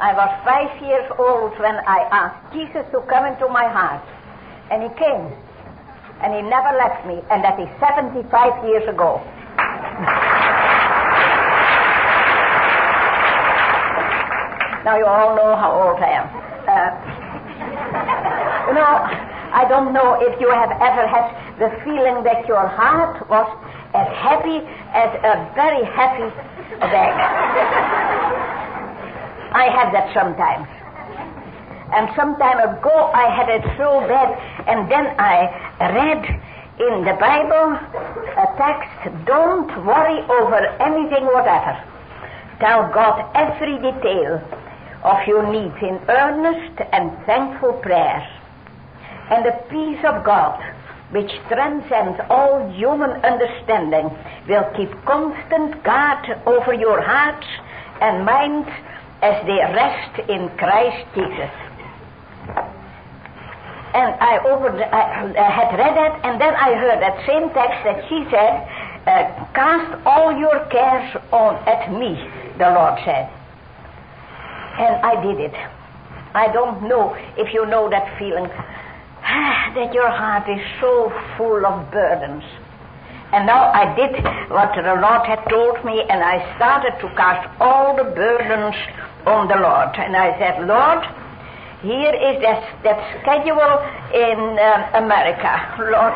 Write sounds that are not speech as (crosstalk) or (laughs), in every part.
I was five years old when I asked Jesus to come into my heart. And he came. And he never left me. And that is 75 years ago. (laughs) now you all know how old I am. Uh, you know, I don't know if you have ever had the feeling that your heart was as heavy as a very heavy bag. I have that sometimes. And some time ago I had it so bad, and then I read in the Bible a text, don't worry over anything whatever. Tell God every detail of your needs in earnest and thankful prayers. And the peace of God, which transcends all human understanding, will keep constant guard over your hearts and minds as they rest in Christ Jesus. And I, over, I, I had read that, and then I heard that same text that she said, uh, Cast all your cares on at me, the Lord said. And I did it. I don't know if you know that feeling (sighs) that your heart is so full of burdens. And now I did what the Lord had told me, and I started to cast all the burdens on the Lord. And I said, Lord, here is that, that schedule in uh, America. (laughs) Lord,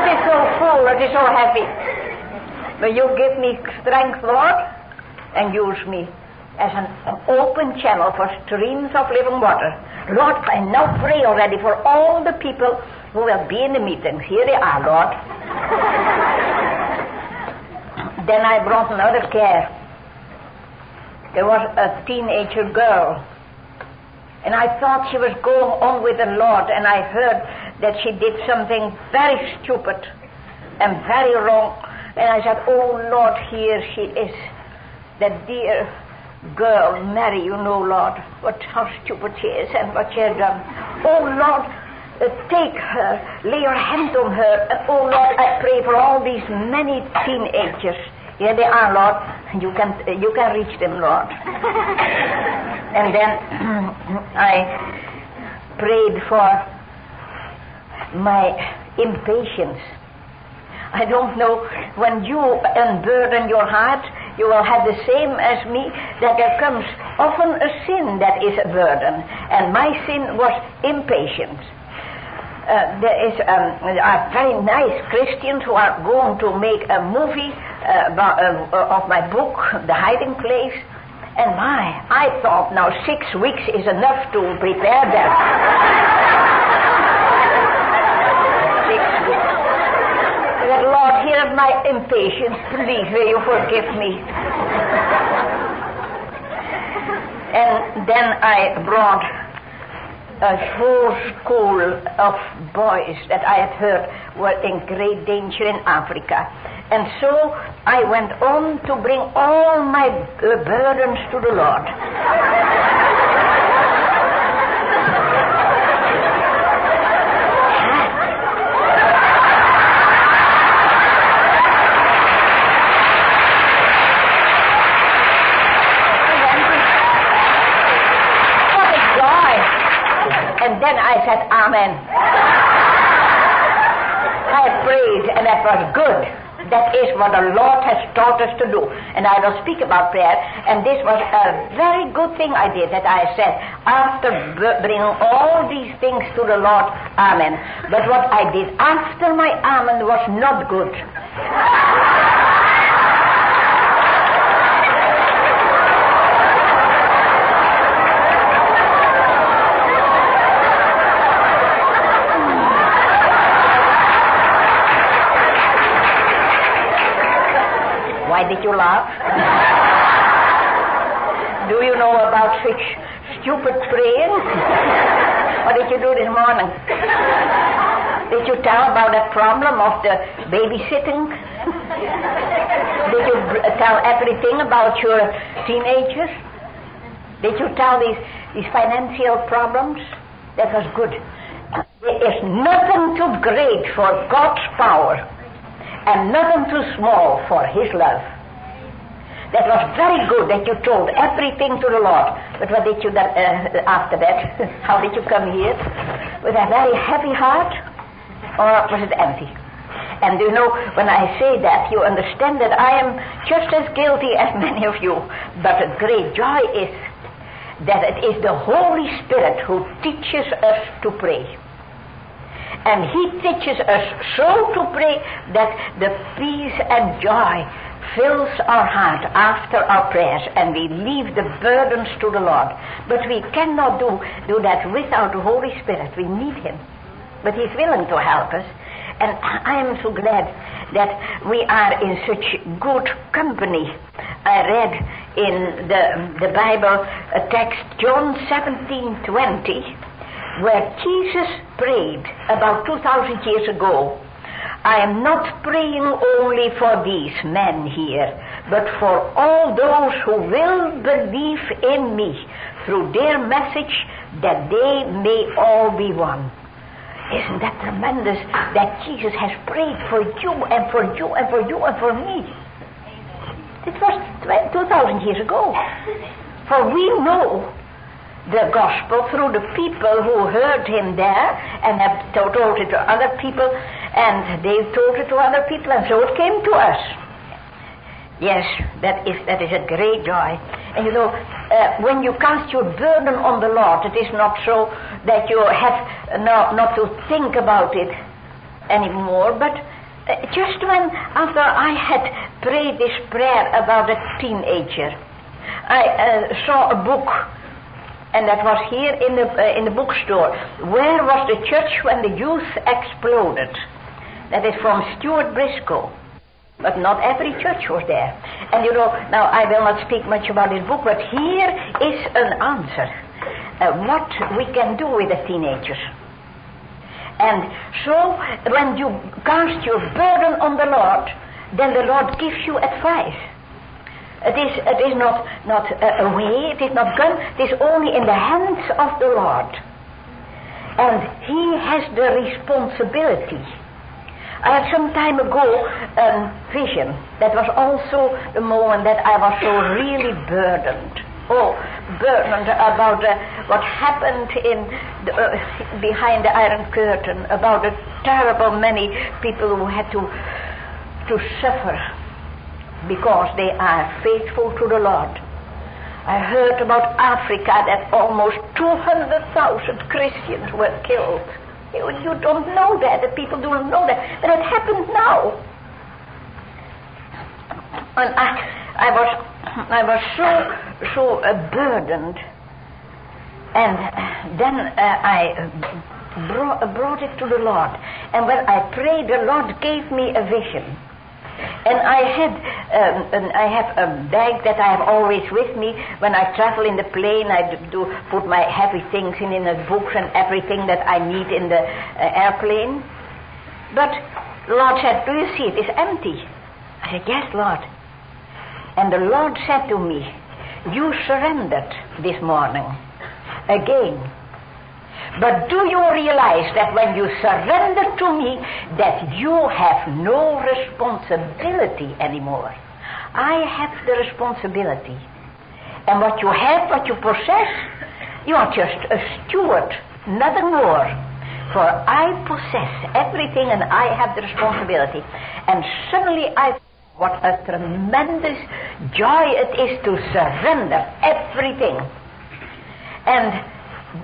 it is so full, it is so heavy. But you give me strength, Lord, and use me as an, an open channel for streams of living water. Lord, I now pray already for all the people who will be in the meetings. Here they are, Lord. (laughs) then I brought another care there was a teenager girl. And I thought she was going on with the Lord, and I heard that she did something very stupid and very wrong. And I said, Oh Lord, here she is. That dear girl, Mary, you know, Lord, what how stupid she is and what she has done. Oh Lord, take her, lay your hand on her. And oh Lord, I pray for all these many teenagers here they are, Lord. You can you can reach them, Lord. (laughs) and then (clears throat) I prayed for my impatience. I don't know when you unburden your heart, you will have the same as me that there comes often a sin that is a burden, and my sin was impatience. Uh, there is um, a very nice Christians who are going to make a movie Uh, uh, of my book, The Hiding Place. And my, I thought now six weeks is enough to prepare that. (laughs) six weeks. Said, Lord, hear my impatience. Please, will you forgive me? and then I brought a whole school of boys that I had heard were in great danger in Africa. And so I went on to bring all my uh, burdens to the Lord. (laughs) And then I said, Amen. I prayed, and that was good. That is what the Lord has taught us to do. And I will speak about prayer. And this was a very good thing I did that I said, after bringing all these things to the Lord, Amen. But what I did after my Amen was not good. (laughs) Why did you laugh? Do you know about such stupid praying? what did you do this morning? Did you tell about the problem of the babysitting? Did you tell everything about your teenagers? Did you tell these, these financial problems? That was good. There is nothing too great for God's power and nothing too small for His love. That was very good that you told everything to the Lord. But what did you uh, after that? (laughs) How did you come here? With a very heavy heart? Or was it empty? And you know, when I say that, you understand that I am just as guilty (laughs) as many of you. But the great joy is that it is the Holy Spirit who teaches us to pray. And He teaches us so to pray that the peace and joy fills our heart after our prayers and we leave the burdens to the Lord. But we cannot do, do that without the Holy Spirit. We need Him. But He's willing to help us. And I am so glad that we are in such good company. I read in the, the Bible a text, John 17 20, where Jesus prayed about 2,000 years ago. I am not praying only for these men here, but for all those who will believe in me through their message that they may all be one. Isn't that tremendous that Jesus has prayed for you and for you and for you and for me? It was 2,000 years ago. For we know the gospel through the people who heard him there and have told it to other people and they told it to other people and so it came to us. Yes, that is, that is a great joy. And you know, uh, when you cast your burden on the Lord, it is not so that you have no, not to think about it anymore, but uh, just when, after I had prayed this prayer about a teenager, I uh, saw a book, and that was here in the, uh, in the bookstore. Where was the church when the youth exploded? That is from Stuart Briscoe. But not every church was there. And you know, now I will not speak much about this book, but here is an answer. Uh, what we can do with the teenagers. And so, when you cast your burden on the Lord, then the Lord gives you advice. It is, it is not, not uh, away, it is not gone, it is only in the hands of the Lord. And He has the responsibility I had some time ago a um, vision that was also the moment that I was so really burdened. Oh, burdened about uh, what happened in the, uh, behind the Iron Curtain, about the terrible many people who had to to suffer because they are faithful to the Lord. I heard about Africa that almost 200,000 Christians were killed you, you don't know that. The people don't know that. But it happens now. And I, I was, I was so, so uh, burdened. And then uh, I brought it to the Lord. And when I prayed, the Lord gave me a vision. And I had, um, I have a bag that I have always with me when I travel in the plane. I do put my heavy things in, in the books and everything that I need in the uh, airplane. But the Lord said, "Do you see? It's empty." I said, "Yes, Lord." And the Lord said to me, "You surrendered this morning again." But do you realize that when you surrender to me, that you have no responsibility anymore? I have the responsibility. And what you have, what you possess, you are just a steward, nothing more. For I possess everything and I have the responsibility. And suddenly I what a tremendous joy it is to surrender everything. And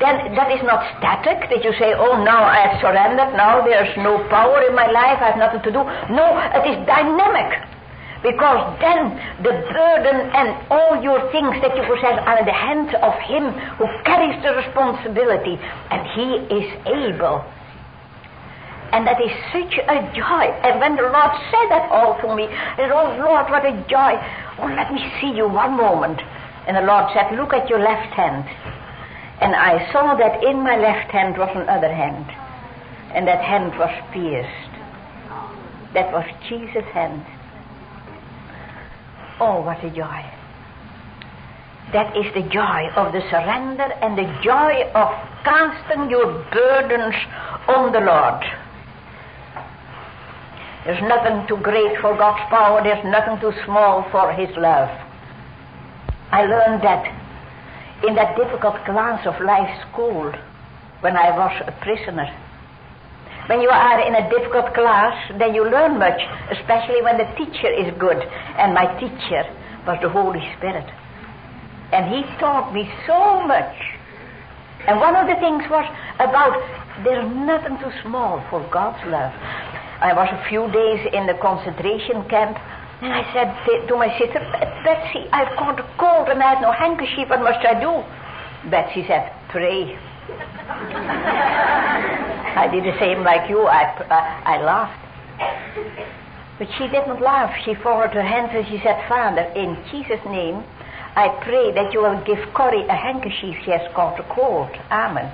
then that is not static that you say, oh, now I have surrendered, now there's no power in my life, I have nothing to do. No, it is dynamic. Because then the burden and all your things that you possess are in the hands of Him who carries the responsibility, and He is able. And that is such a joy. And when the Lord said that all to me, Oh Lord, what a joy. Oh, let me see you one moment. And the Lord said, Look at your left hand. And I saw that in my left hand was another hand. And that hand was pierced. That was Jesus' hand. Oh, what a joy. That is the joy of the surrender and the joy of casting your burdens on the Lord. There's nothing too great for God's power, there's nothing too small for His love. I learned that in that difficult class of life school when I was a prisoner. When you are in a difficult class, then you learn much, especially when the teacher is good. And my teacher was the Holy Spirit. And he taught me so much. And one of the things was about there's nothing too small for God's love. I was a few days in the concentration camp, and I said to my sister, Betsy, I've caught a cold and I have no handkerchief. What must I do? Betsy said, Pray. (laughs) I did the same like you. I, I, I laughed. But she didn't laugh. She folded her hands and she said, Father, in Jesus' name, I pray that you will give Corrie a handkerchief she has caught a cold. Amen.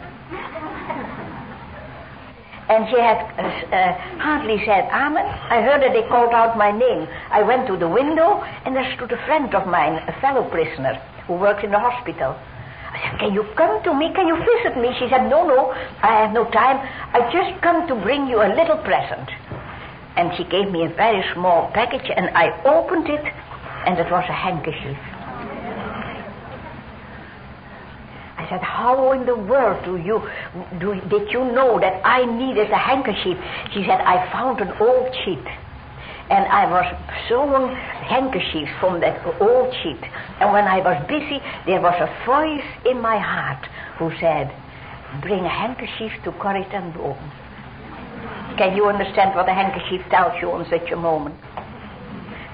And she had uh, uh, hardly said Amen. I heard that they called out my name. I went to the window and there stood a friend of mine, a fellow prisoner who works in the hospital. I said, Can you come to me? Can you visit me? She said, No, no, I have no time. I just come to bring you a little present. And she gave me a very small package, and I opened it, and it was a handkerchief. I said, How in the world do you do, did you know that I needed a handkerchief? She said, I found an old sheet and I was sewing handkerchiefs from that old sheet. And when I was busy, there was a voice in my heart who said, Bring a handkerchief to Corrie ten Boom. Can you understand what a handkerchief tells you on such a moment?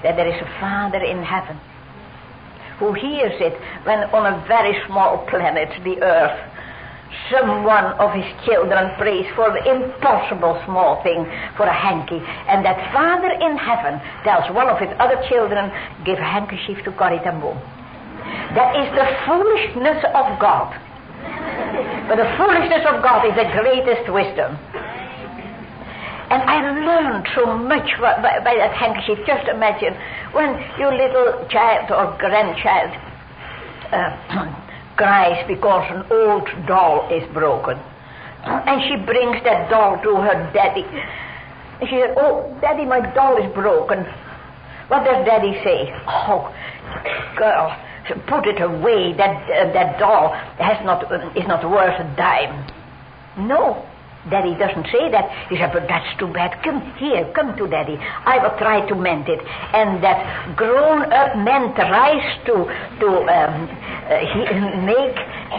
That there is a Father in heaven who hears it when on a very small planet, the earth, someone of his children prays for the impossible small thing for a hanky, and that Father in heaven tells one of his other children, give a handkerchief to Corrie ten Boom. That is the foolishness of God. But the foolishness of God is the greatest wisdom. And I learned so much by, by, that handkerchief. Just imagine when your little child or grandchild uh, (clears throat) cries because an old doll is broken. And she brings that doll to her daddy. She said, Oh, daddy, my doll is broken. What does daddy say? Oh, girl, put it away. That, uh, that doll has not, uh, is not worth a dime. No, Daddy doesn't say that. He said, but that's too bad. Come here, come to Daddy. I will try to mend it. And that grown-up man tries to to um, uh, he, (laughs) make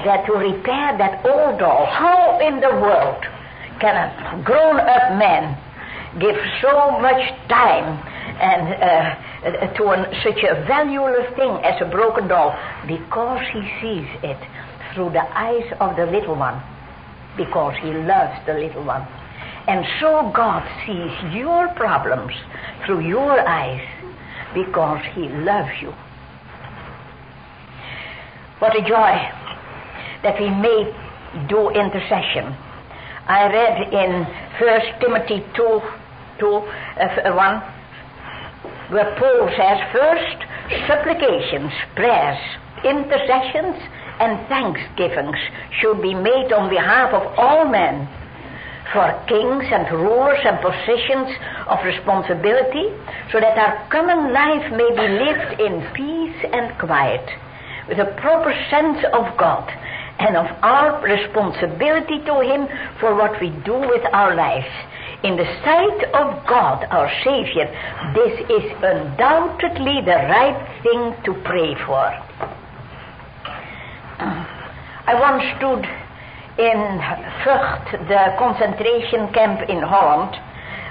that to repair that old doll. How in the world can a grown-up man give so much time and uh, to an, such a valueless thing as a broken doll? Because he sees it through the eyes of the little one because he loves the little one. And so God sees your problems through your eyes because he loves you. What a joy that we may do intercession. I read in 1 Timothy 2, 2 uh, 1, where Paul says, First, supplications, prayers, intercessions, and thanksgivings should be made on behalf of all men for kings and rulers and positions of responsibility, so that our common life may be lived in peace and quiet, with a proper sense of God and of our responsibility to Him for what we do with our lives. In the sight of God, our Savior, this is undoubtedly the right thing to pray for. I once stood in Vught, the concentration camp in Holland,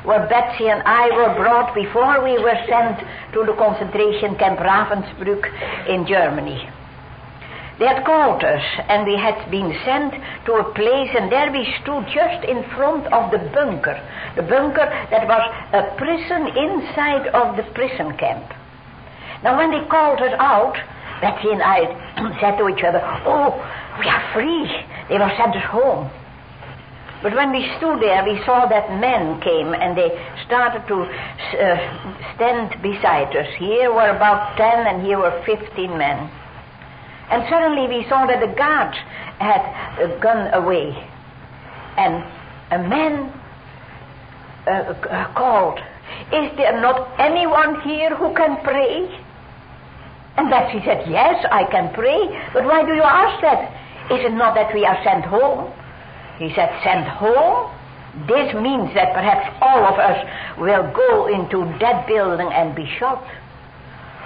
where Betsy and I were brought before we were sent to the concentration camp Ravensbrück in Germany. they had called us, and we had been sent to a place, and there we stood just in front of the bunker. The bunker that was a prison inside of the prison camp. Now, when they called us out, Betsy and I (clears throat) said to each other, Oh, we are free. They will send us home. But when we stood there, we saw that men came and they started to uh, stand beside us. Here were about 10 and here were 15 men. And suddenly we saw that the guards had uh, gone away. And a man uh, uh, called, Is there not anyone here who can pray? And Betsy said, Yes, I can pray. But why do you ask that? Is it not that we are sent home? He said, Sent home? This means that perhaps all of us will go into that building and be shot.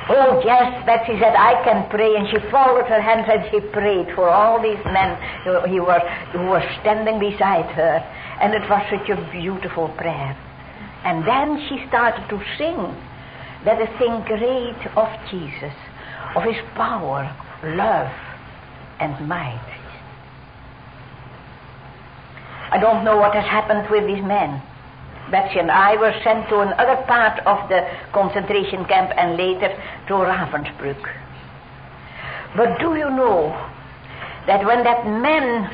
Oh, yes, Betsy said, I can pray. And she folded her hands and she prayed for all these men who, were, who were standing beside her. And it was such a beautiful prayer. And then she started to sing. Let us sing great of Jesus, of his power, love, and might. I don't know what has happened with these men. Betsy and I were sent to another part of the concentration camp and later to Ravensbrück. But do you know that when that man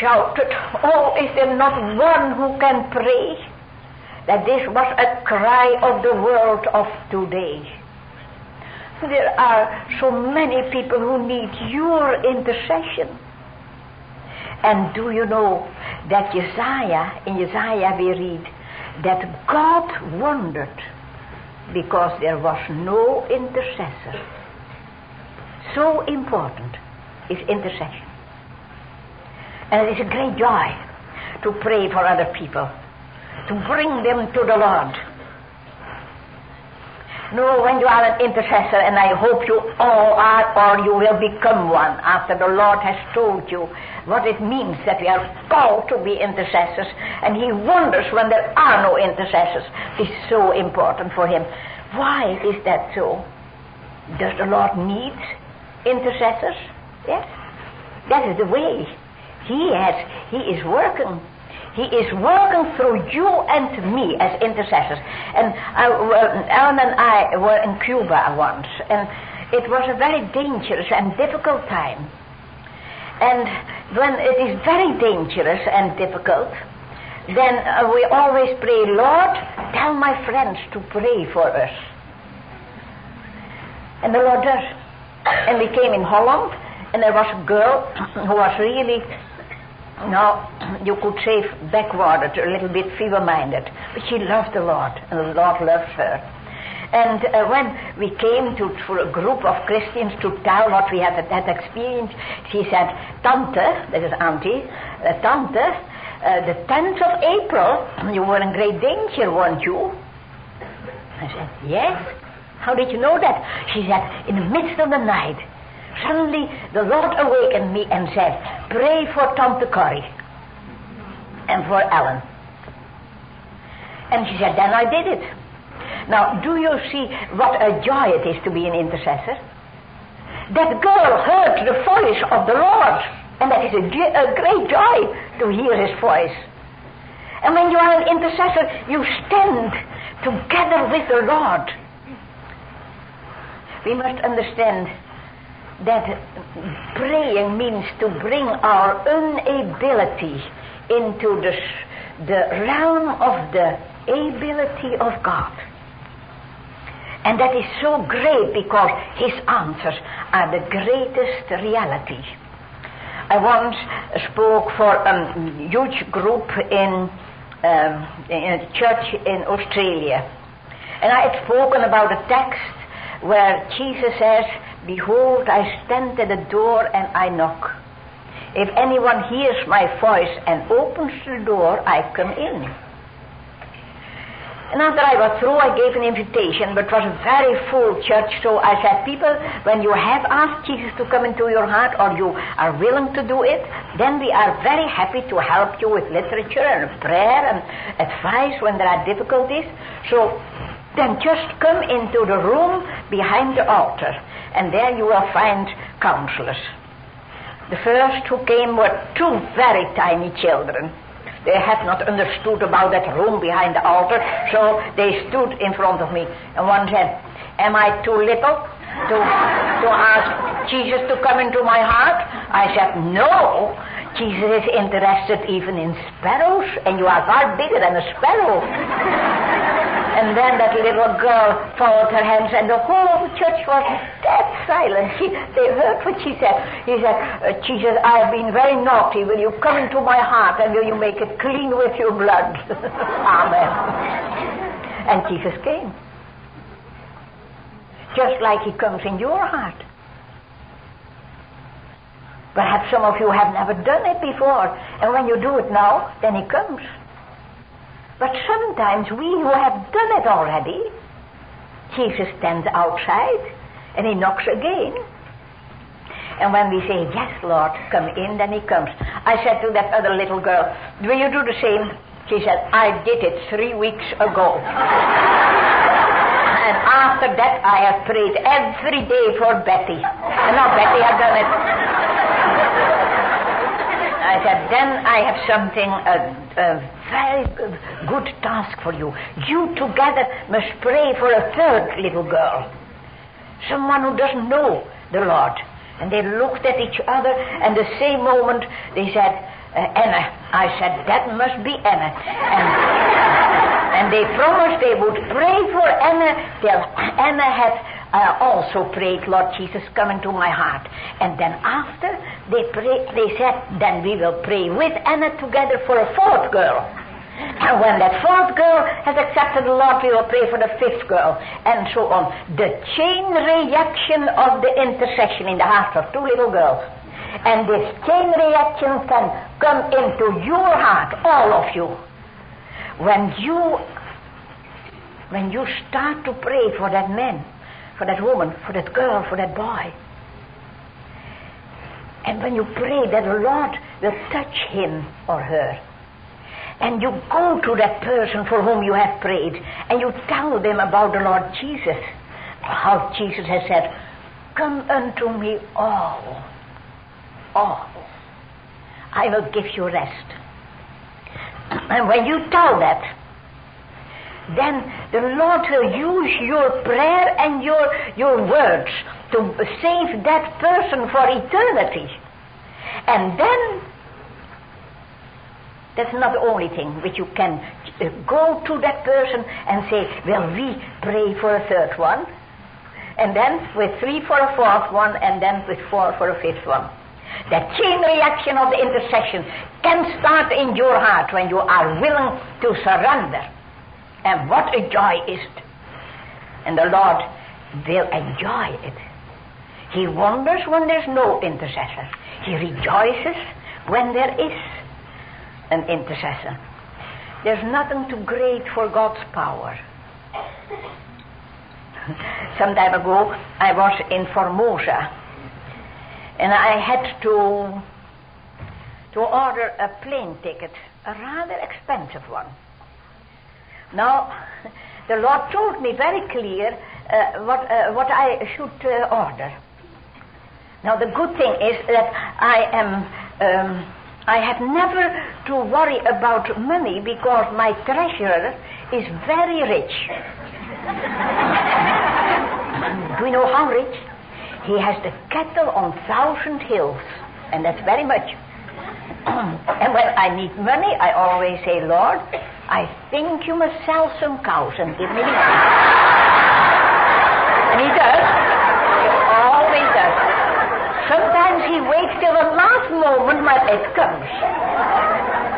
shouted, Oh, is there not one who can pray? That this was a cry of the world of today. There are so many people who need your intercession. And do you know that Isaiah, in Isaiah we read, that God wondered because there was no intercessor. So important is intercession. And it is a great joy to pray for other people, to bring them to the Lord. No, when you are an intercessor, and I hope you all are, or you will become one after the Lord has told you what it means that we are called to be intercessors, and He wonders when there are no intercessors. It's so important for Him. Why is that so? Does the Lord need intercessors? Yes. That is the way. He has, He is working. He is working through you and me as intercessors. And I, Ellen and I were in Cuba once, and it was a very dangerous and difficult time. And when it is very dangerous and difficult, then uh, we always pray, Lord, tell my friends to pray for us. And the Lord does. And we came in Holland, and there was a girl (coughs) who was really, now you could say backward, a little bit feeble-minded, but she loved the Lord, and the Lord loved her. And uh, when we came to for a group of Christians to tell what we had, had experienced, she said, Tante, that is Auntie, uh, Tante, uh, the 10th of April, you were in great danger, weren't you? I said, Yes. How did you know that? She said, In the midst of the night, suddenly the Lord awakened me and said, Pray for Tante Corrie and for Ellen. And she said, Then I did it. Now, do you see what a joy it is to be an intercessor? That girl heard the voice of the Lord, and that is a, a great joy to hear his voice. And when you are an intercessor, you stand together with the Lord. We must understand that praying means to bring our inability into the, the realm of the ability of God. And that is so great because his answers are the greatest reality. I once spoke for a huge group in, um, in a church in Australia. And I had spoken about a text where Jesus says, Behold, I stand at the door and I knock. If anyone hears my voice and opens the door, I come in. And after I was through, I gave an invitation, but it was a very full church, so I said, people, when you have asked Jesus to come into your heart or you are willing to do it, then we are very happy to help you with literature and prayer and advice when there are difficulties. So then just come into the room behind the altar, and there you will find counselors. The first who came were two very tiny children. They had not understood about that room behind the altar, so they stood in front of me. And one said, Am I too little to, to ask Jesus to come into my heart? I said, No. Jesus is interested even in sparrows, and you are far bigger than a sparrow. And then that little girl folded her hands, and the whole church was dead silent. She, they heard what she said. He said, uh, Jesus, I have been very naughty. Will you come into my heart, and will you make it clean with your blood? (laughs) Amen. And Jesus came. Just like he comes in your heart. Perhaps some of you have never done it before, and when you do it now, then He comes. But sometimes we who have done it already, Jesus stands outside and He knocks again. And when we say, Yes, Lord, come in, then He comes. I said to that other little girl, Will you do the same? She said, I did it three weeks ago. (laughs) and after that, I have prayed every day for Betty. And now Betty has done it. (laughs) I said, then I have something, a, a very good task for you. You together must pray for a third little girl. Someone who doesn't know the Lord. And they looked at each other, and the same moment they said, uh, Anna. I said, that must be Anna. And, and they promised they would pray for Anna till Anna had uh, also prayed, Lord Jesus, come into my heart. And then after they pray, they said, then we will pray with Anna together for a fourth girl. And when that fourth girl has accepted the Lord, we will pray for the fifth girl, and so on. The chain reaction of the intercession in the heart of two little girls. And this chain reaction can come into your heart, all of you. When you when you start to pray for that man, for that woman, for that girl, for that boy. And when you pray that the Lord will touch him or her, and you go to that person for whom you have prayed, and you tell them about the Lord Jesus, how Jesus has said, Come unto me all, all. I will give you rest. (clears throat) And when you tell that, then the Lord will use your prayer and your, your words to save that person for eternity. And then, that's not the only thing which you can uh, go to that person and say, Well, we pray for a third one, and then with three for a fourth one, and then with four for a fifth one. That chain reaction of the intercession can start in your heart when you are willing to surrender and what a joy is it. And the Lord will enjoy it. He wonders when there's no intercessor. He rejoices when there is an intercessor. There's nothing too great for God's power. (laughs) Some time ago, I was in Formosa, and I had to to order a plane ticket, a rather expensive one. Now, the Lord told me very clear uh, what, uh, what I should uh, order. Now, the good thing is that I am, um, I have never to worry about money because my treasurer is very rich. Do you know how rich? He has the cattle on thousand hills, and that's very much. (clears throat) and when I need money, I always say, Lord, I think you must sell some cows and give me money. (laughs) and he does. He always does. Sometimes he waits till the last moment, but it comes.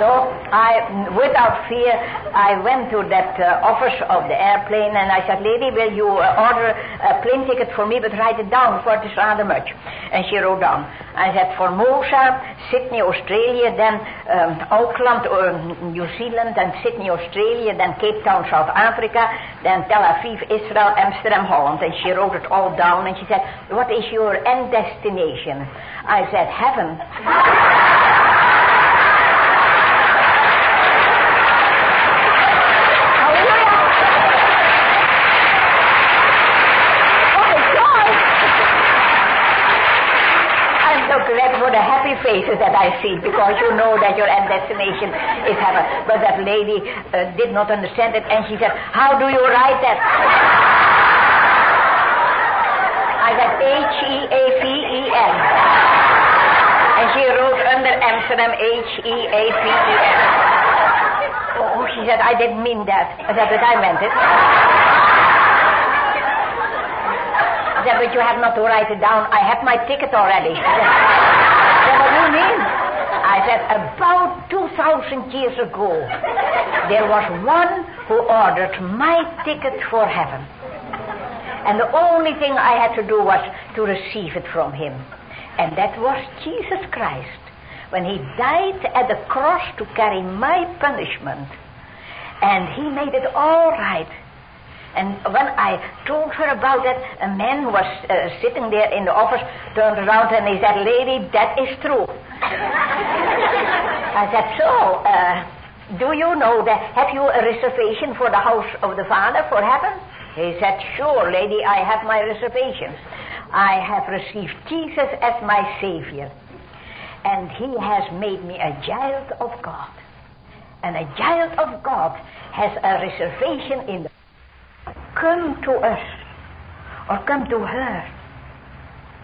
So I, without fear, I went to that uh, office of the airplane and I said, Lady, will you uh, order a plane ticket for me, but write it down, for it is rather much. And she wrote down. I said, Formosa, Sydney, Australia, then um, Auckland, uh, New Zealand, then Sydney, Australia, then Cape Town, South Africa, then Tel Aviv, Israel, Amsterdam, Holland. And she wrote it all down and she said, What is your end destination? I said, Heaven. (laughs) faces that I see because you know that your end destination is heaven. But that lady uh, did not understand it and she said, How do you write that? I said, H E A P E N. And she wrote under Amsterdam H E A P E N. Oh, she said, I didn't mean that. I said, but I meant it. I said, but you have not to write it down. I have my ticket already. I said, what do you I said, about 2,000 years ago, there was one who ordered my ticket for heaven. And the only thing I had to do was to receive it from him. And that was Jesus Christ. When he died at the cross to carry my punishment. And he made it all right. And when I told her about it, a man who was uh, sitting there in the office turned around and he said, Lady, that is true. (laughs) I said, So, uh, do you know that? Have you a reservation for the house of the Father for heaven? He said, Sure, lady, I have my reservations. I have received Jesus as my Savior. And He has made me a child of God. And a child of God has a reservation in the come to us or come to her.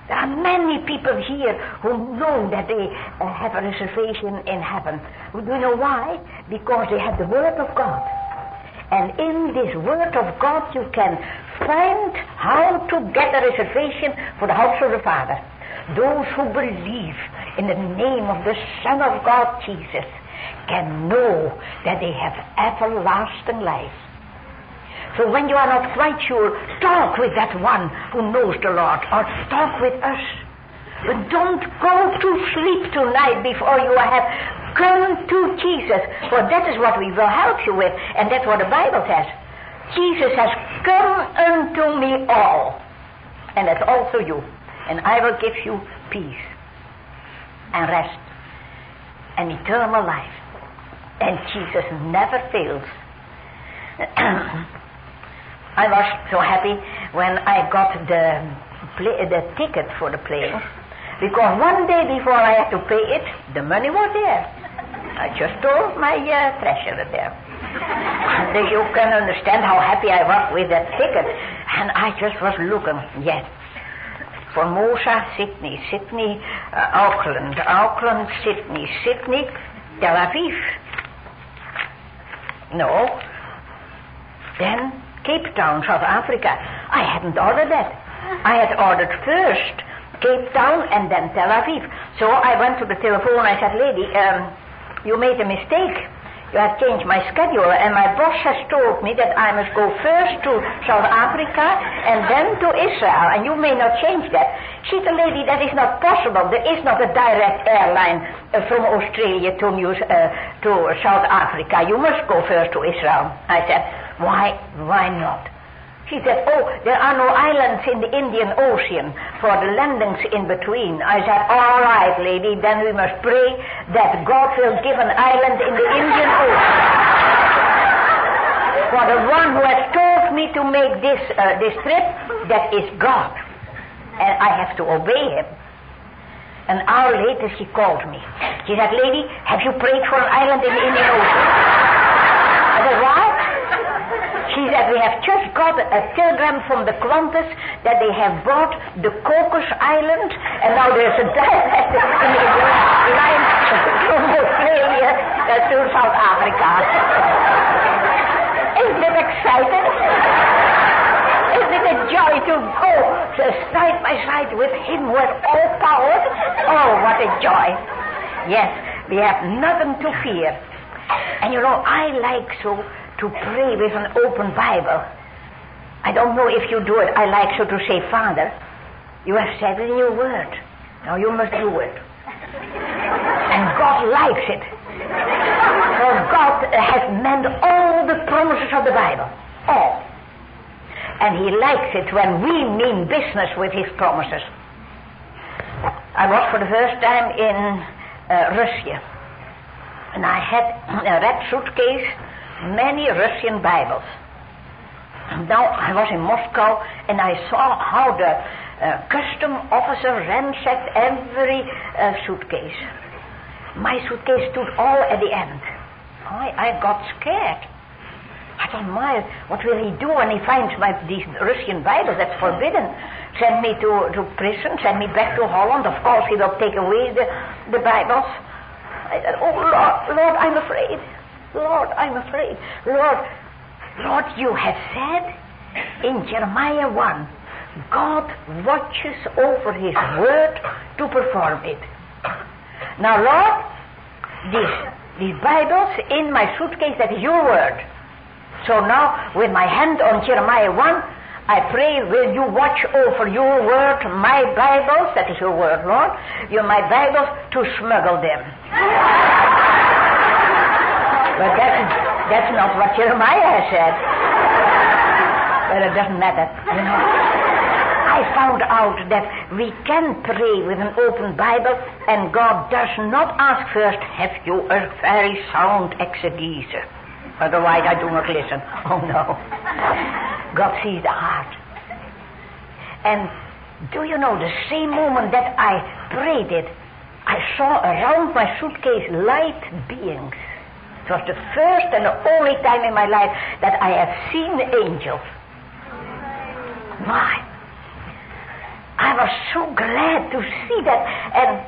There are many people here who know that they uh, have a reservation in heaven. Do you know why? Because they have the Word of God. And in this Word of God, you can find how to get a reservation for the house of the Father. Those who believe in the name of the Son of God, Jesus, can know that they have everlasting life. So when you are not quite sure, talk with that one who knows the Lord, or talk with us. But don't go to sleep tonight before you have come to Jesus, for that is what we will help you with, and that's what the Bible says. Jesus has come unto me all, and that's also you, and I will give you peace and rest and eternal life. And Jesus never fails. (clears throat) I was so happy when I got the play, the ticket for the plane because one day before I had to pay it, the money was there. I just told my uh, treasurer there. (laughs) And you can understand how happy I was with that ticket. And I just was looking, yes. Formosa, Sydney, Sydney, uh, Auckland, Auckland, Sydney, Sydney, Tel Aviv. No. Then Cape Town, South Africa. I hadn't ordered that. I had ordered first Cape Town and then Tel Aviv. So I went to the telephone I said, Lady, um, you made a mistake. You have changed my schedule, and my boss has told me that I must go first to South Africa and then to Israel, and you may not change that. She said, lady, that is not possible. There is not a direct airline uh, from Australia to, New, uh, to South Africa. You must go first to Israel. I said, why, why not? She said, Oh, there are no islands in the Indian Ocean for the landings in between. I said, All right, lady, then we must pray that God will give an island in the Indian Ocean. for the one who has told me to make this, uh, this trip, that is God. And I have to obey him. An hour later, she called me. She said, Lady, have you prayed for an island in the Indian Ocean? I said, What? Said, we have just got a telegram from the Qantas that they have bought the Cocos Island, and now there's a direct line from Australia to South Africa. Isn't it exciting? Isn't it a joy to go side by side with him has all power? Oh, what a joy. Yes, we have nothing to fear. And you know, I like so to pray with an open Bible. I don't know if you do it. I like so to say, Father, you have said in your word. Now you must do it. And God likes it. For God has meant all the promises of the Bible. All. And He likes it when we mean business with His promises. I was for the first time in uh, Russia. And I had a red suitcase many Russian Bibles. Now I was in Moscow and I saw how the uh, custom officer ransacked every uh, suitcase. My suitcase stood all at the end. I, I got scared. I thought, my, what will he do when he finds my these Russian Bibles? That's forbidden. Send me to, to prison, send me back to Holland. Of course, he will take away the, the Bibles. I said, Oh, Lord, Lord, I'm afraid. Lord, I'm afraid. Lord, Lord, you have said in Jeremiah 1 God watches over his word to perform it. Now, Lord, these, these Bibles in my suitcase, that is your word. So now, with my hand on Jeremiah 1, I pray, will you watch over your word, my Bibles, that is your word, Lord, you my Bibles, to smuggle them. But that's, that's not what Jeremiah said. But it doesn't matter, you know. I found out that we can pray with an open Bible, and God does not ask first, have you a very sound exegesis? Otherwise, I do not listen. (laughs) Oh, no. God sees the heart. And do you know, the same moment that I prayed it, I saw around my suitcase light beings. It was the first and the only time in my life that I have seen the angels. My, I was so glad to see that, and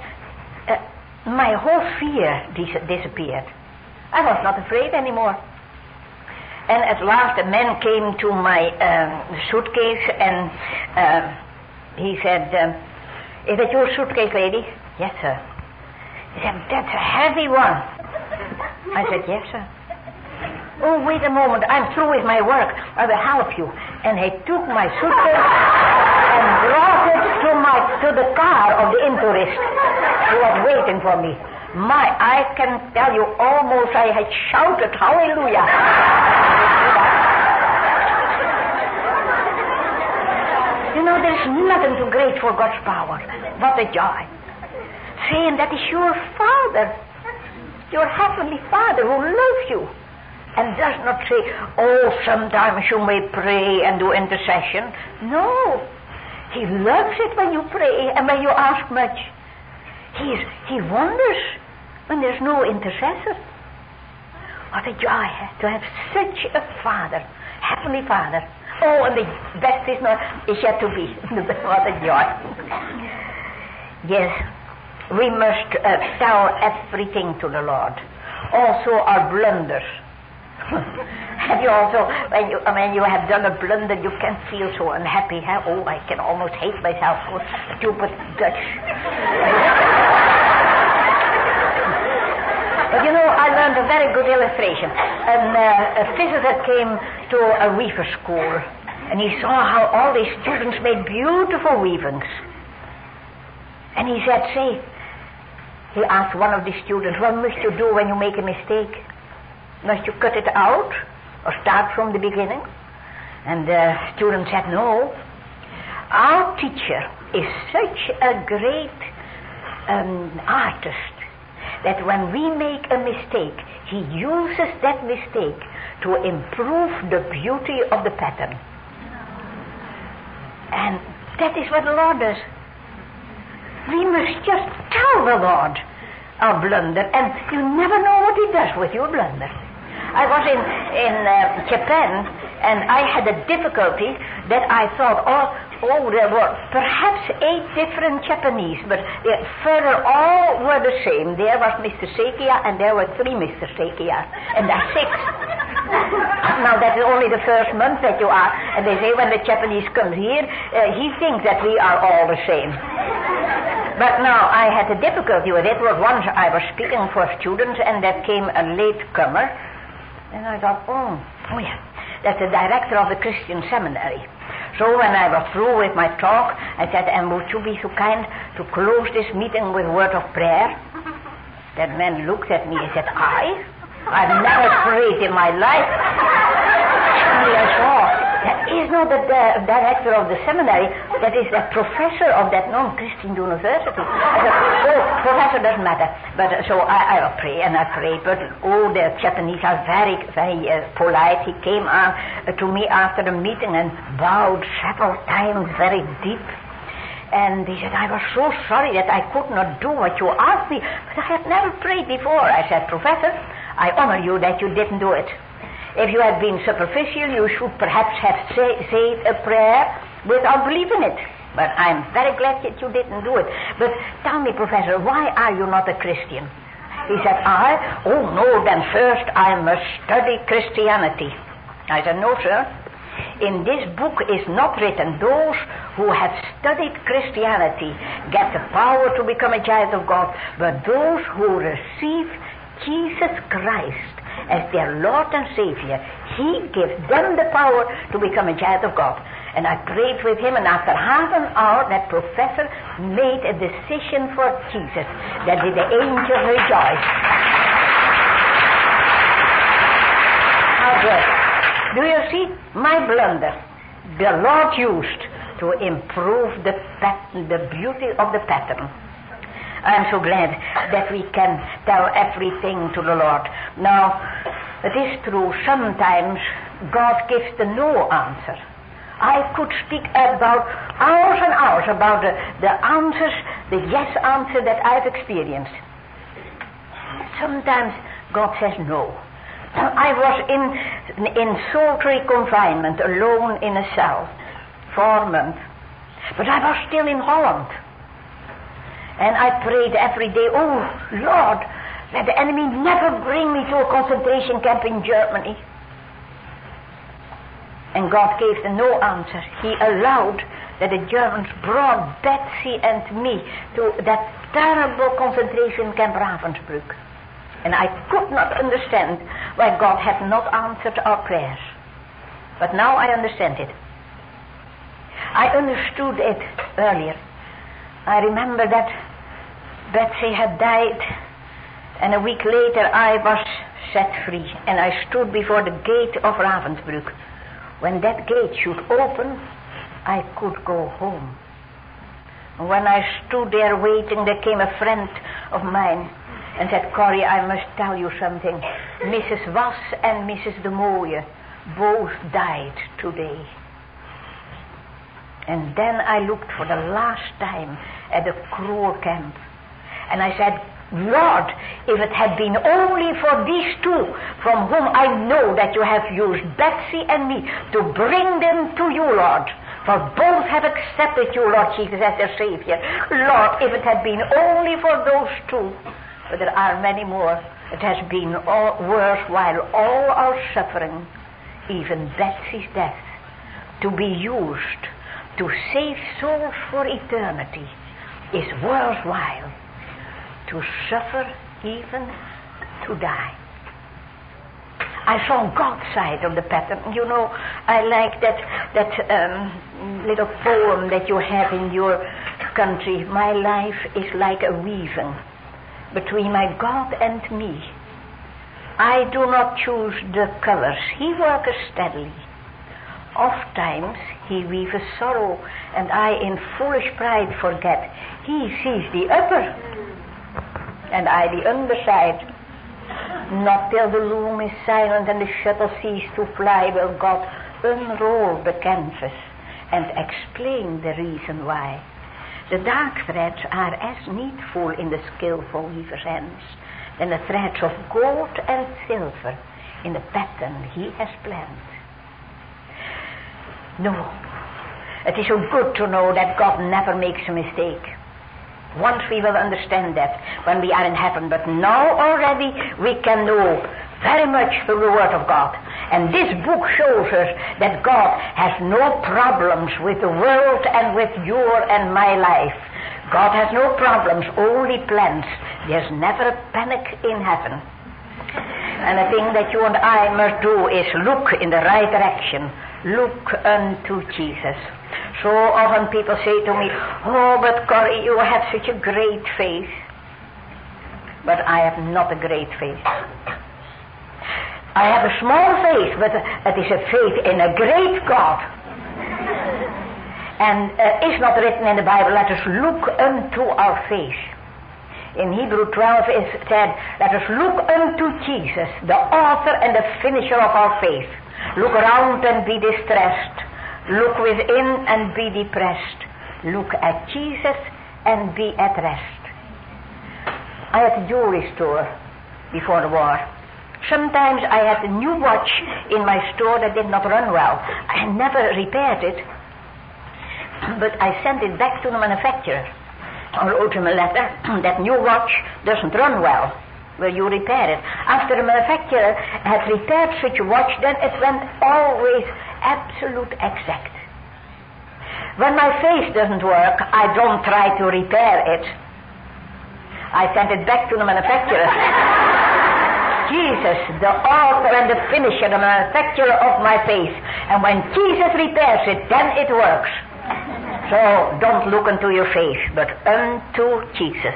uh, my whole fear dis- disappeared. I was not afraid anymore. And at last, a man came to my um, suitcase and uh, he said, um, Is that your suitcase, lady? Yes, sir. He said, That's a heavy one. I said, Yes, sir. Oh, wait a moment. I'm through with my work. I will help you. And he took my suitcase and brought it to my to the car of the intourist who was waiting for me. My, I can tell you almost I had shouted hallelujah. you know, there's nothing too great for God's power. What a joy. Saying that is your Father, your Heavenly Father who loves you and does not say, oh, sometimes you may pray and do intercession. No. He loves it when you pray and when you ask much. He's, he wonders when there's no intercessor. What a joy to have such a father, heavenly father. Oh, and the best is not is yet to be. (laughs) what a joy. yes, we must uh, tell everything to the Lord. Also our blunders. (laughs) have you also, when you, when you have done a blunder, you can feel so unhappy. Huh? Oh, I can almost hate myself for stupid Dutch. (laughs) but you know, I learned a very good illustration. And uh, a visitor came to a weaver school, and he saw how all these students made beautiful weavings. And he said, say, he asked one of the students, what must you do when you make a mistake? Must you cut it out or start from the beginning? And the student said, No. Our teacher is such a great um, artist that when we make a mistake, he uses that mistake to improve the beauty of the pattern. And that is what the Lord does. We must just tell the Lord our blunder, and you never know what he does with your blunder. I was in in uh, Japan, and I had a difficulty that I thought, oh, oh, there were perhaps eight different Japanese, but further all were the same. There was Mr. Sekia, and there were three Mr. Sekia, and that's six. (laughs) now that is only the first month that you are, and they say when the Japanese comes here, uh, he thinks that we are all the same. But now I had a difficulty with it. Was once I was speaking for students, and there came a late comer and I thought, oh, oh yeah, that's the director of the Christian seminary. So when I was through with my talk, I said, and would you be so kind to close this meeting with a word of prayer? That man looked at me and said, I? I've never prayed in my life. I that is not the director of the seminary, that is the professor of that non-Christian university. I said, oh, professor doesn't matter. But uh, so I, I pray and I pray. But oh, the Japanese are very, very uh, polite. He came uh, to me after the meeting and bowed several times very deep. And he said, I was so sorry that I could not do what you asked me, but I had never prayed before. I said, Professor, I honor you that you didn't do it. If you had been superficial, you should perhaps have say, said a prayer without believing it. But I'm very glad that you didn't do it. But tell me, Professor, why are you not a Christian? He said, I? Oh, no, then first I must study Christianity. I said, no, sir. In this book is not written those who have studied Christianity get the power to become a child of God, but those who receive Jesus Christ as their Lord and Savior, He gives them the power to become a child of God. And I prayed with him, and after half an hour, that professor made a decision for Jesus. That did the angel rejoice. How good. Do you see my blunder? The Lord used to improve the pattern, the beauty of the pattern. I'm so glad that we can tell everything to the Lord. Now, it is true, sometimes God gives the no answer. I could speak about hours and hours about the, the answers, the yes answer that I've experienced. Sometimes God says no. (clears throat) I was in, in solitary confinement, alone in a cell, for months. But I was still in Holland. And I prayed every day, oh Lord, let the enemy never bring me to a concentration camp in Germany. And God gave the no answer. He allowed that the Germans brought Betsie and me to that terrible concentration camp Ravensbrück. And I could not understand why God had not answered our prayers. But now I understand it. I understood it earlier. I remember that Betsie had died, and a week later I was set free, and I stood before the gate of Ravensbrück. When that gate should open, I could go home. When I stood there waiting, there came a friend of mine and said, Corrie, I must tell you something. Mrs. Was and Mrs. De Mooie both died today. And then I looked for the last time at the cruel camp. And I said, Lord, if it had been only for these two from whom I know that you have used Betsie and me to bring them to you, Lord. For both have accepted you, Lord Jesus, as their Savior. Lord, if it had been only for those two, but there are many more. It has been all worthwhile, all our suffering, even Betsie's death, to be used to save souls for eternity is worthwhile. To suffer, even to die. I saw God's side of the pattern. You know, I like that that um, little poem that you have in your country. My life is like a weaving between my God and me. I do not choose the colors. He works steadily. Oft times he weaves sorrow, and I in foolish pride forget. He sees the upper, and I the underside. Not till the loom is silent and the shuttle cease to fly will God unroll the canvas and explain the reason why. The dark threads are as needful in the skillful weaver's hands than the threads of gold and silver in the pattern he has planned. No, it is so good to know that God never makes a mistake. Once we will understand that when we are in heaven, but now already we can know very much through the Word of God. And this book shows us that God has no problems with the world and with your and my life. God has no problems, only plans. There's never a panic in heaven. And the thing that you and I must do is look in the right direction. Look unto Jesus. So often people say to me, Oh, but Corrie, you have such a great faith. But I have not a great faith. I have a small faith, but it is a faith in a great God. And uh, is not written in the Bible, let us look unto our faith. In Hebrew 12 is said, let us look unto Jesus, the author and the finisher of our faith. Look around and be distressed. Look within and be depressed. Look at Jesus and be at rest. I had a jewelry store before the war. Sometimes I had a new watch in my store that did not run well. I never repaired it, but I sent it back to the manufacturer. I wrote him a letter (clears throat) that new watch doesn't run well. Will you repair it? After the manufacturer had repaired such a watch, then it went always absolute exact. When my face doesn't work, I don't try to repair it. I sent it back to the manufacturer. (laughs) Jesus, the author and the finisher, the manufacturer of my face. And when Jesus repairs it, then it works. So don't look unto your face, but unto Jesus.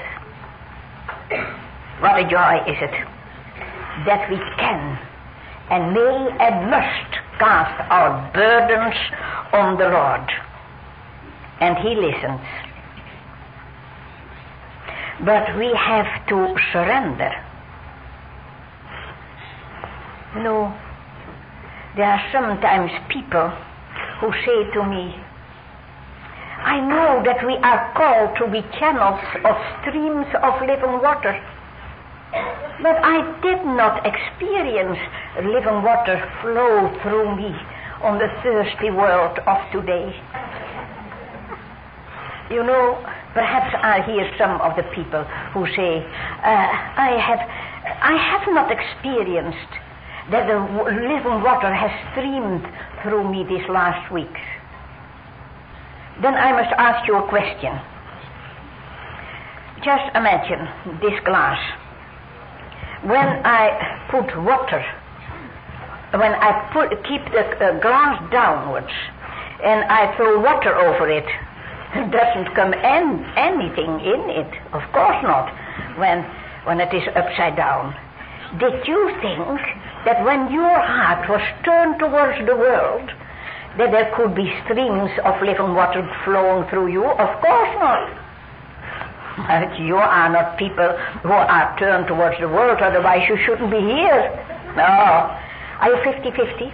What a joy is it that we can and may and must cast our burdens on the Lord. And He listens. But we have to surrender. Know, there are sometimes people who say to me, I know that we are called to be channels of streams of living water. But I did not experience living water flow through me on the thirsty world of today. You know, perhaps I hear some of the people who say, uh, I have, I have not experienced that the living water has streamed through me these last weeks. Then I must ask you a question. Just imagine this glass. When I put water, when I put, keep the uh, glass downwards and I throw water over it, (laughs) doesn't come en- anything in it. Of course not. When when it is upside down. Did you think that when your heart was turned towards the world, that there could be streams of living water flowing through you? Of course not. You are not people who are turned towards the world, otherwise you shouldn't be here. No. Are you 50 50?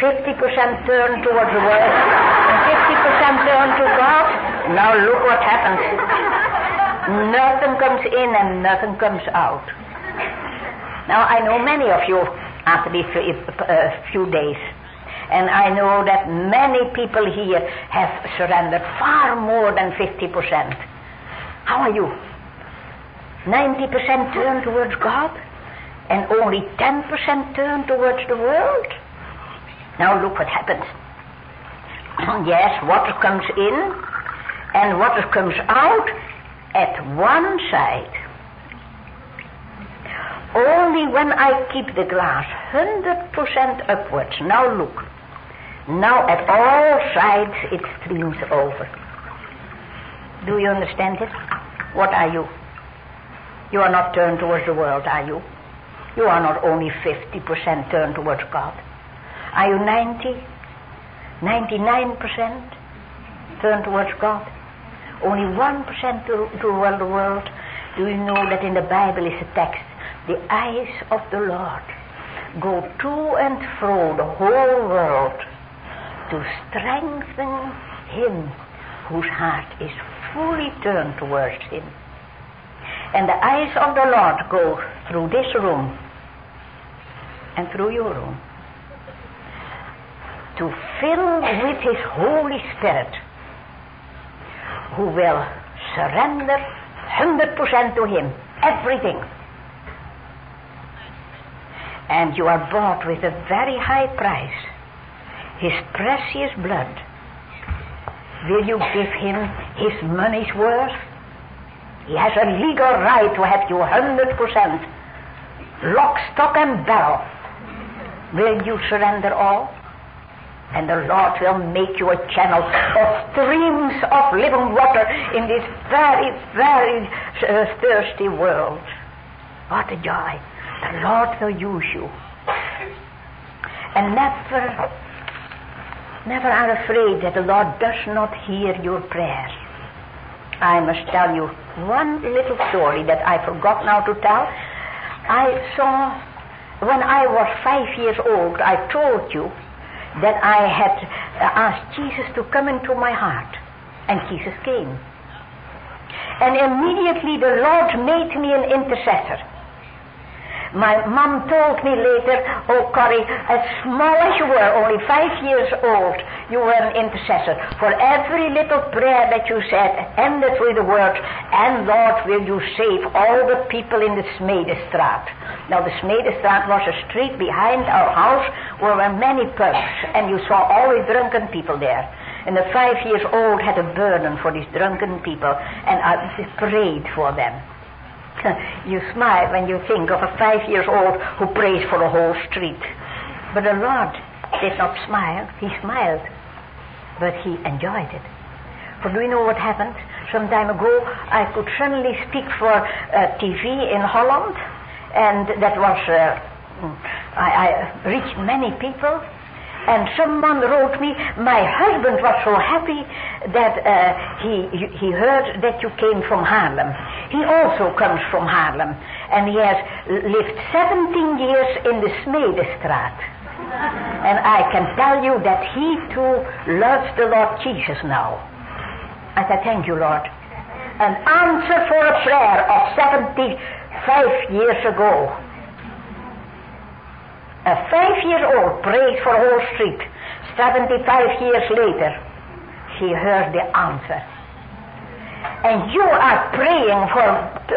50% turned towards the world and 50% turned to God. Now look what happens. Nothing comes in and nothing comes out. Now I know many of you after these uh, few days. And I know that many people here have surrendered far more than 50%. How are you? 90% turned towards God and only 10% turned towards the world? Now look what happens. (clears throat) yes, water comes in and water comes out at one side. Only when I keep the glass 100% upwards. Now look. Now at all sides it streams over. Do you understand it? What are you? You are not turned towards the world, are you? You are not only 50% turned towards God. Are you 90? 99% turned towards God? Only 1% to, toward the world? Do you know that in the Bible is a text? The eyes of the Lord go to and fro the whole world to strengthen him whose heart is fully turned towards him. And the eyes of the Lord go through this room and through your room to fill with his Holy Spirit who will surrender 100% to him, everything. And you are bought with a very high price, his precious blood. Will you give him his money's worth? He has a legal right to have you 100%, lock, stock, and barrel. Will you surrender all? And the Lord will make you a channel of streams of living water in this very, very uh, thirsty world. What a joy. The Lord will use you. And never, never are afraid that the Lord does not hear your prayers. I must tell you one little story that I forgot now to tell. I saw, when I was five years old, I told you that I had uh, asked Jesus to come into my heart And Jesus came. And immediately the Lord made me an intercessor. My mom told me later, oh Corrie, as small as you were, only five years old, you were an intercessor. For every little prayer that you said, ended with the words, and Lord, will you save all the people in the Smedestraat. Now the Smedestraat was a street behind our house where were many pubs, and you saw always drunken people there. And the five years old had a burden for these drunken people, and I prayed for them. (laughs) you smile when you think of a five years old who prays for a whole street. But the Lord did not smile. He smiled, but he enjoyed it. For do you know what happened? Some time ago, I could suddenly speak for uh, TV in Holland, and that was, uh, I, I reached many people, and someone wrote me, my husband was so happy that uh, he, he heard that you came from Haarlem. He also comes from Haarlem. And he has lived 17 years in the Smedestraat. (laughs) and I can tell you that he too loves the Lord Jesus now. I said, thank you, Lord. An answer for a prayer of 75 years ago a five-year-old prayed for whole street. 75 years later, he heard the answer. And you are praying for,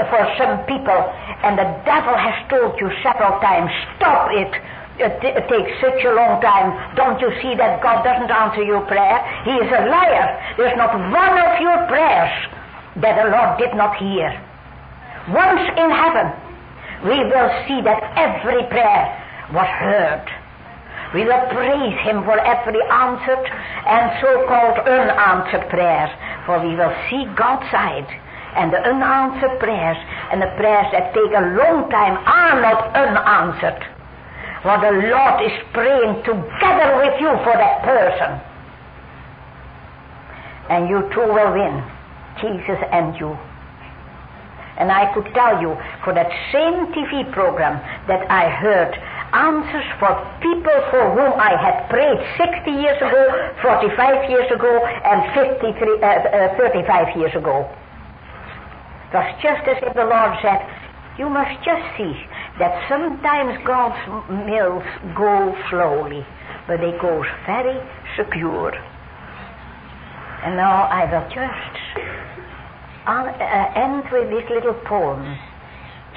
for some people, and the devil has told you several times, stop it. It, it, takes such a long time. Don't you see that God doesn't answer your prayer? He is a liar. There's not one of your prayers that the Lord did not hear. Once in heaven, we will see that every prayer was heard. We will praise him for every answered and so-called unanswered prayer, for we will see God's side. And the unanswered prayers and the prayers that take a long time are not unanswered. For the Lord is praying together with you for that person. And you too will win. Jesus and you. And I could tell you for that same TV program that I heard answers for people for whom I had prayed 60 years ago, 45 years ago, and 53, uh, uh, 35 years ago. It was just as if the Lord said, You must just see that sometimes God's mills go slowly, but they go very secure. And now I will just uh, end with this little poem.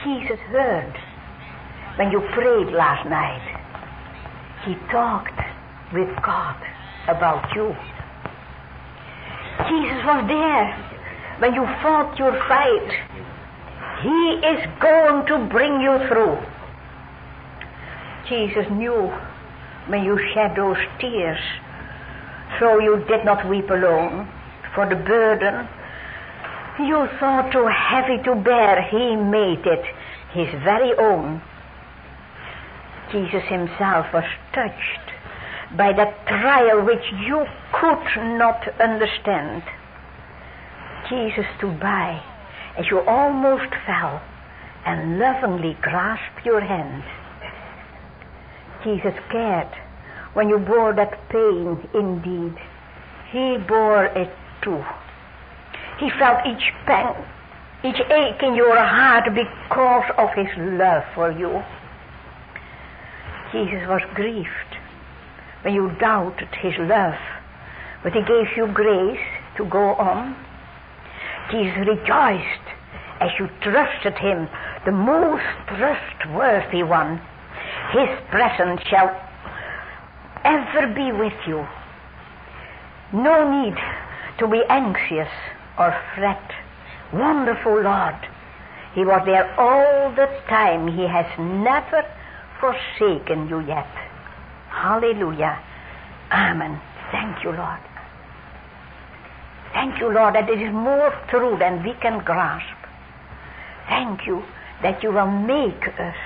Jesus heard when you prayed last night, he talked with God about you. Jesus was there when you fought your fight. He is going to bring you through. Jesus knew when you shed those tears, so you did not weep alone, for the burden you thought too heavy to bear, He made it His very own. Jesus himself was touched by that trial which you could not understand. Jesus stood by as you almost fell and lovingly grasped your hand. Jesus cared when you bore that pain indeed. He bore it too. He felt each pang, each ache in your heart because of his love for you. Jesus was grieved when you doubted his love, but he gave you grace to go on. Jesus rejoiced as you trusted him, the most trustworthy one. His presence shall ever be with you. No need to be anxious or fret. Wonderful Lord. He was there all the time. He has never forsaken you yet. Hallelujah. Amen. Thank you, Lord. Thank you, Lord, that it is more true than we can grasp. Thank you that you will make us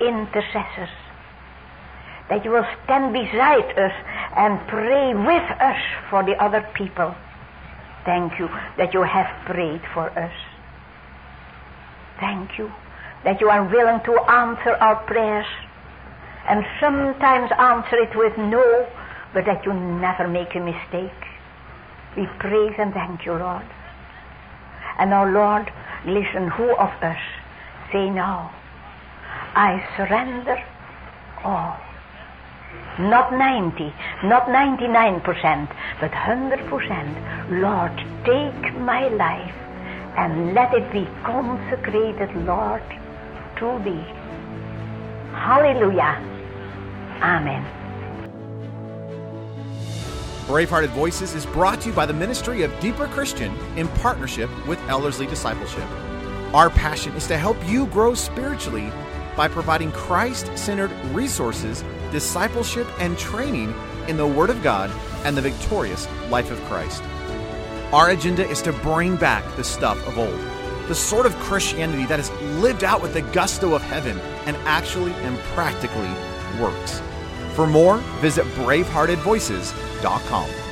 intercessors. That you will stand beside us and pray with us for the other people. Thank you that you have prayed for us. Thank you that you are willing to answer our prayers and sometimes answer it with no, but that you never make a mistake. We praise and thank you, Lord. And now, Lord, listen, who of us say now, I surrender all. Not 90, not 99%, but 100%. Lord, take my life and let it be consecrated, Lord, to thee. Hallelujah. Amen. Bravehearted Voices is brought to you by the Ministry of Deeper Christian in partnership with Ellerslie Discipleship. Our passion is to help you grow spiritually by providing Christ centered resources, discipleship, and training in the Word of God and the victorious life of Christ. Our agenda is to bring back the stuff of old, the sort of Christianity that is lived out with the gusto of heaven and actually and practically works. For more, visit braveheartedvoices.com.